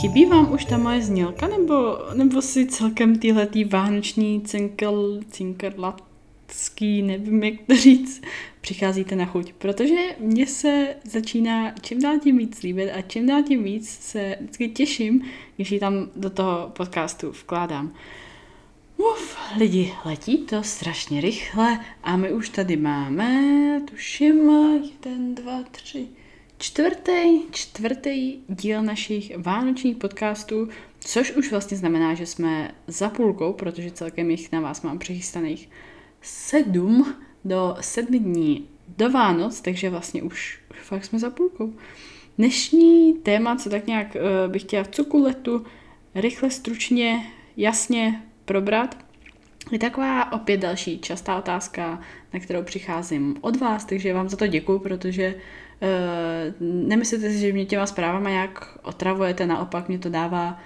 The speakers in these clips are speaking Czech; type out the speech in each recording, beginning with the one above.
Chybí vám už ta moje znělka, nebo, nebo si celkem tyhletý vánoční cinkel, cinkerlatský, nevím jak to říct, přicházíte na chuť? Protože mně se začíná čím dál tím víc líbit a čím dál tím víc se vždycky těším, když ji tam do toho podcastu vkládám. Uf, lidi, letí to strašně rychle a my už tady máme, tuším, jeden, dva, tři, čtvrtý, čtvrtý díl našich vánočních podcastů, což už vlastně znamená, že jsme za půlkou, protože celkem jich na vás mám přichystaných sedm do sedmi dní do Vánoc, takže vlastně už, už fakt jsme za půlkou. Dnešní téma, co tak nějak uh, bych chtěla v cukuletu rychle, stručně, jasně probrat, je taková opět další častá otázka, na kterou přicházím od vás, takže vám za to děkuju, protože uh, nemyslíte si, že mě těma zprávama nějak otravujete, naopak mě to dává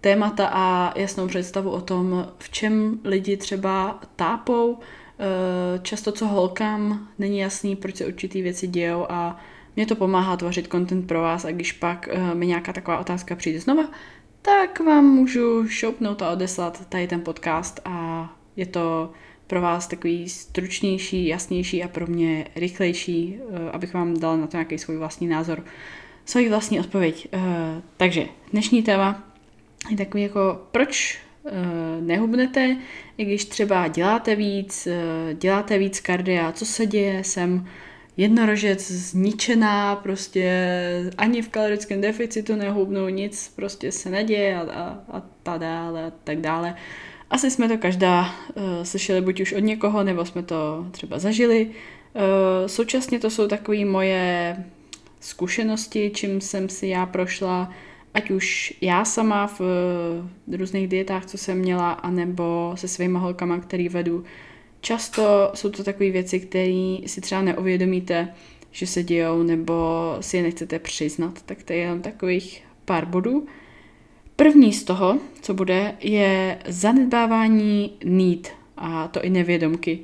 témata a jasnou představu o tom, v čem lidi třeba tápou, uh, často co holkám není jasný, proč se určitý věci dějou a mě to pomáhá tvořit content pro vás a když pak uh, mi nějaká taková otázka přijde znova, tak vám můžu šoupnout a odeslat tady ten podcast a je to pro vás takový stručnější, jasnější a pro mě rychlejší, eh, abych vám dala na to nějaký svůj vlastní názor, svůj vlastní odpověď. Eh, takže dnešní téma je takový jako, proč eh, nehubnete, i když třeba děláte víc, děláte víc kardia, co se děje, jsem jednorožec zničená, prostě ani v kalorickém deficitu nehubnu, nic prostě se neděje a, a, a tak dále a tak dále. Asi jsme to každá uh, slyšeli buď už od někoho, nebo jsme to třeba zažili. Uh, současně to jsou takové moje zkušenosti, čím jsem si já prošla, ať už já sama v uh, různých dietách, co jsem měla, anebo se svýma holkama, který vedu. Často jsou to takové věci, které si třeba neuvědomíte, že se dějou, nebo si je nechcete přiznat. Tak to je jenom takových pár bodů. První z toho, co bude, je zanedbávání need, a to i nevědomky.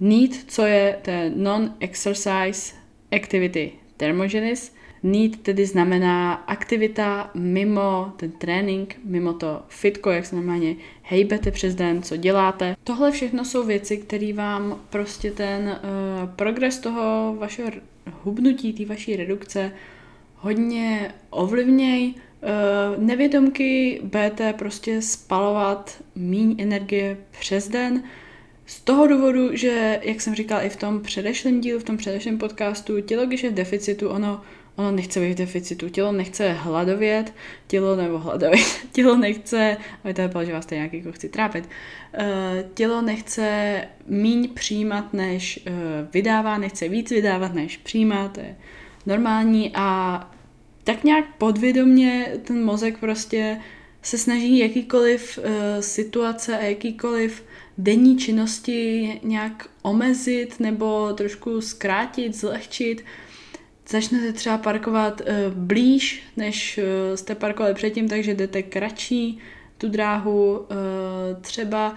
Need, co je ten non-exercise activity thermogenesis. Need tedy znamená aktivita mimo ten trénink, mimo to fitko, jak se normálně hejbete přes den, co děláte. Tohle všechno jsou věci, které vám prostě ten uh, progres toho vašeho hubnutí, té vaší redukce hodně ovlivněj, Uh, nevědomky budete prostě spalovat míň energie přes den, z toho důvodu, že, jak jsem říkal i v tom předešlém dílu, v tom předešlém podcastu, tělo, když je v deficitu, ono, ono nechce být v deficitu. Tělo nechce hladovět, tělo nebo hladovět, tělo nechce, aby to vypadalo, že vás to nějaký chci trápit, uh, tělo nechce míň přijímat, než uh, vydává, nechce víc vydávat, než přijímat, to je normální. A tak nějak podvědomně ten mozek prostě se snaží jakýkoliv uh, situace a jakýkoliv denní činnosti nějak omezit nebo trošku zkrátit, zlehčit. Začnete třeba parkovat uh, blíž, než uh, jste parkovali předtím, takže jdete kratší tu dráhu. Uh, třeba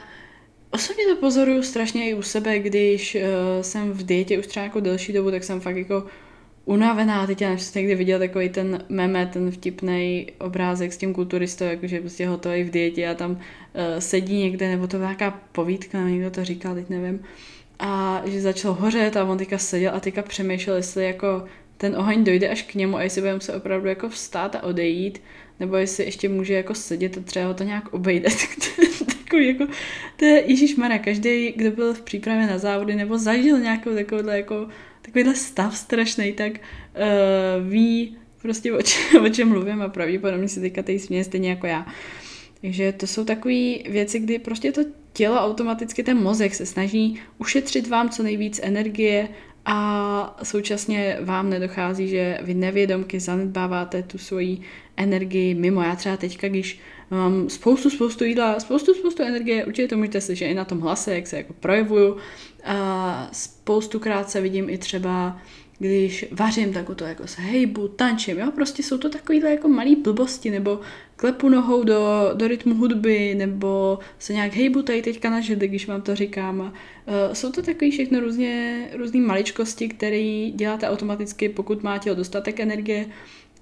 osobně to pozoruju strašně i u sebe, když uh, jsem v dietě už třeba jako delší dobu, tak jsem fakt jako unavená. Teď já nevím, někdy viděl takový ten meme, ten vtipný obrázek s tím kulturistou, jakože prostě hotový v dietě a tam uh, sedí někde, nebo to byla nějaká povídka, nebo někdo to říkal, teď nevím. A že začal hořet a on teďka seděl a teďka přemýšlel, jestli jako ten oheň dojde až k němu a jestli budeme se opravdu jako vstát a odejít, nebo jestli ještě může jako sedět a třeba ho to nějak obejde. takový jako, to je Ježíš Mara, každý, kdo byl v přípravě na závody nebo zažil nějakou takovouhle jako takovýhle stav strašný, tak uh, ví prostě o čem, o čem mluvím a pravděpodobně si teďka tady směje stejně jako já. Takže to jsou takové věci, kdy prostě to tělo automaticky, ten mozek se snaží ušetřit vám co nejvíc energie a současně vám nedochází, že vy nevědomky zanedbáváte tu svoji energii mimo. Já třeba teďka, když mám spoustu, spoustu jídla, spoustu, spoustu energie, určitě to můžete slyšet i na tom hlase, jak se jako projevuju. A spoustukrát se vidím i třeba když vařím, tak to jako se hejbu, tančím, jo, prostě jsou to takovýhle jako malý blbosti, nebo klepu nohou do, do rytmu hudby, nebo se nějak hejbu tady teďka na židli, když vám to říkám. Uh, jsou to takový všechno různě, různé maličkosti, které děláte automaticky, pokud máte dostatek energie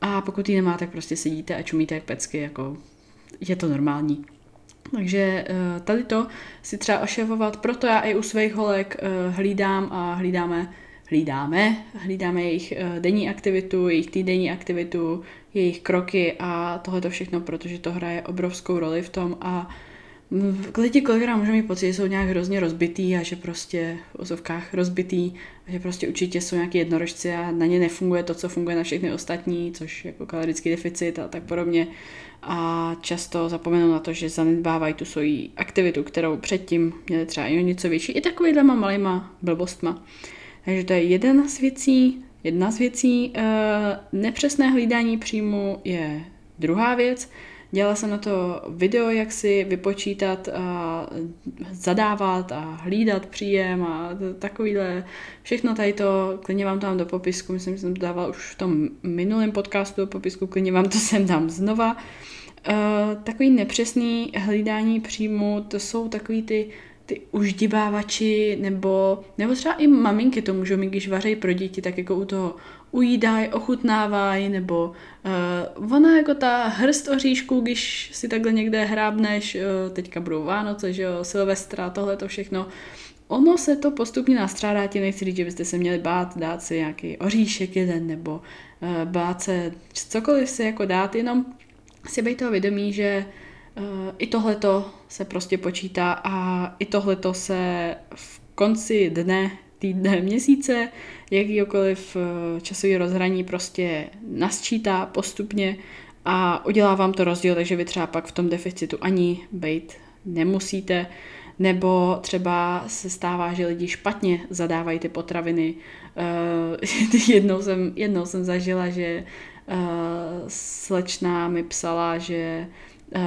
a pokud ji nemá, tak prostě sedíte a čumíte jak pecky, jako je to normální. Takže eh, tady to si třeba oševovat, proto já i u svých holek eh, hlídám a hlídáme, hlídáme, hlídáme jejich eh, denní aktivitu, jejich týdenní aktivitu, jejich kroky a tohle to všechno, protože to hraje obrovskou roli v tom a lidi kolikrát můžou mít pocit, že jsou nějak hrozně rozbitý a že prostě v ozovkách rozbitý a že prostě určitě jsou nějaký jednorožci a na ně nefunguje to, co funguje na všechny ostatní, což jako kalorický deficit a tak podobně. A často zapomenou na to, že zanedbávají tu svoji aktivitu, kterou předtím měli třeba i něco větší, i takovýhlema malýma blbostma. Takže to je jeden z věcí. Jedna z věcí. E, nepřesné hlídání příjmu je druhá věc. Dělala jsem na to video, jak si vypočítat a zadávat a hlídat příjem a takovýhle. Všechno tady to, klidně vám to dám do popisku, myslím, že jsem to dával už v tom minulém podcastu do popisku, klidně vám to sem dám znova. Uh, takový nepřesný hlídání příjmu, to jsou takový ty ty uždibávači, nebo, nebo třeba i maminky to můžou mít, když vařejí pro děti, tak jako u toho ujídají, ochutnávají, nebo uh, ona jako ta hrst oříšků, když si takhle někde hrábneš, uh, teďka budou Vánoce, že jo, Silvestra, tohle to všechno, ono se to postupně nastřádá, tím nechci říct, že byste se měli bát dát si nějaký oříšek jeden, nebo uh, bát se cokoliv si jako dát, jenom si být toho vědomí, že uh, i tohleto se prostě počítá a i tohleto se v konci dne, týdne, měsíce, jakýkoliv uh, časový rozhraní prostě nasčítá postupně a udělá vám to rozdíl, takže vy třeba pak v tom deficitu ani být nemusíte, nebo třeba se stává, že lidi špatně zadávají ty potraviny. Uh, jednou, jsem, jednou jsem zažila, že slečna mi psala, že uh,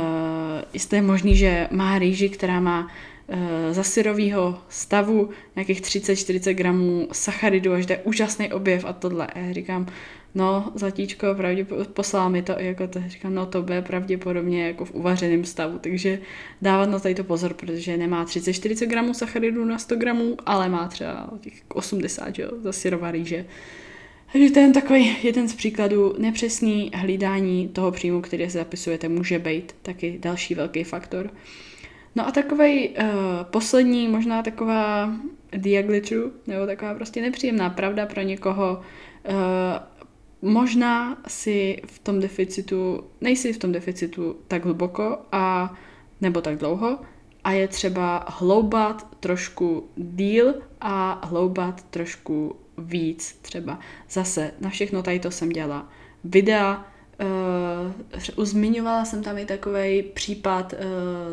jestli je možný, že má rýži, která má uh, za syrového stavu nějakých 30-40 gramů sacharidu, až to je úžasný objev a tohle. A já říkám, no, zlatíčko, pravděpodobně poslala mi to, jako to, říkám, no to bude pravděpodobně jako v uvařeném stavu, takže dávat na tady to pozor, protože nemá 30-40 gramů sacharidu na 100 gramů, ale má třeba těch 80, že jo, za syrová rýže. Takže to je takový jeden z příkladů. Nepřesný hlídání toho příjmu, který se zapisujete, může být taky další velký faktor. No a takový uh, poslední, možná taková true, nebo taková prostě nepříjemná pravda pro někoho. Uh, možná si v tom deficitu, nejsi v tom deficitu tak hluboko a nebo tak dlouho a je třeba hloubat trošku díl a hloubat trošku víc třeba. Zase na všechno tady to jsem dělala videa, uh, jsem tam i takový případ uh,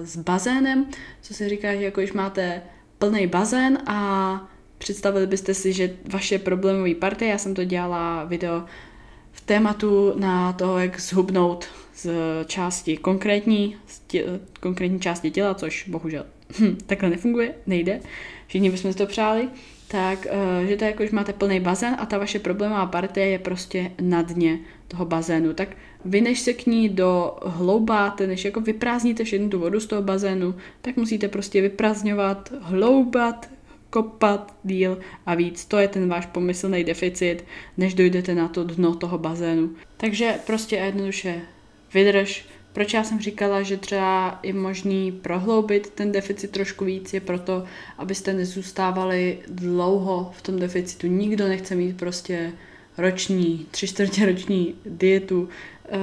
s bazénem, co se říká, že jako když máte plný bazén a představili byste si, že vaše problémové partie, já jsem to dělala video v tématu na to, jak zhubnout z části konkrétní, z tě, konkrétní části těla, což bohužel hm, takhle nefunguje, nejde. Všichni bychom si to přáli tak uh, že to je jako, když máte plný bazén a ta vaše problémová partie je prostě na dně toho bazénu, tak vy než se k ní do hloubáte, než jako vyprázdníte všechnu tu vodu z toho bazénu, tak musíte prostě vyprázdňovat, hloubat, kopat díl a víc. To je ten váš pomyslný deficit, než dojdete na to dno toho bazénu. Takže prostě jednoduše vydrž, proč já jsem říkala, že třeba je možný prohloubit ten deficit trošku víc, je proto, abyste nezůstávali dlouho v tom deficitu. Nikdo nechce mít prostě roční, tři čtvrtě roční dietu. Uh,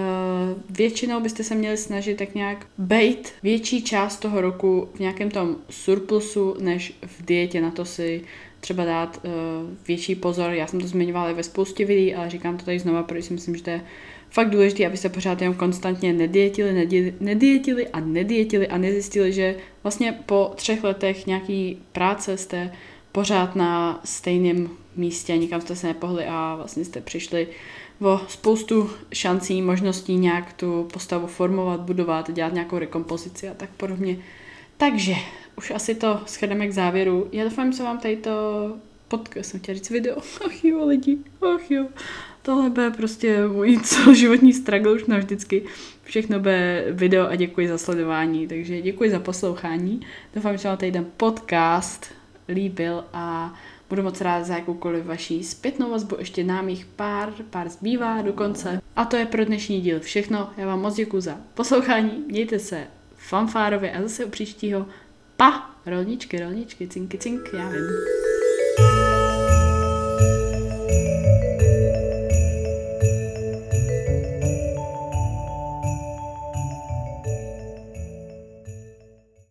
většinou byste se měli snažit tak nějak bejt větší část toho roku v nějakém tom surplusu, než v dietě. Na to si třeba dát uh, větší pozor. Já jsem to zmiňovala ve spoustě videí, ale říkám to tady znova, protože si myslím, že to je fakt důležité, abyste pořád jenom konstantně nedietili, nedietili, nedietili a nedietili a nezjistili, že vlastně po třech letech nějaký práce jste pořád na stejném místě, nikam jste se nepohli a vlastně jste přišli o spoustu šancí, možností nějak tu postavu formovat, budovat, dělat nějakou rekompozici a tak podobně. Takže už asi to shrneme k závěru. Já doufám, že vám tady to podcast, jsem chtěla říct video, ach jo lidi, ach jo. Tohle bude prostě můj celoživotní struggle už navždycky. Všechno bude video a děkuji za sledování, takže děkuji za poslouchání. Doufám, že vám tady ten podcast líbil a budu moc rád za jakoukoliv vaší zpětnou vazbu. Ještě nám jich pár, pár zbývá do konce. A to je pro dnešní díl všechno. Já vám moc děkuji za poslouchání. Mějte se fanfárově a zase u příštího. Pa! Rolničky, rolničky, cinky, cink, já vím.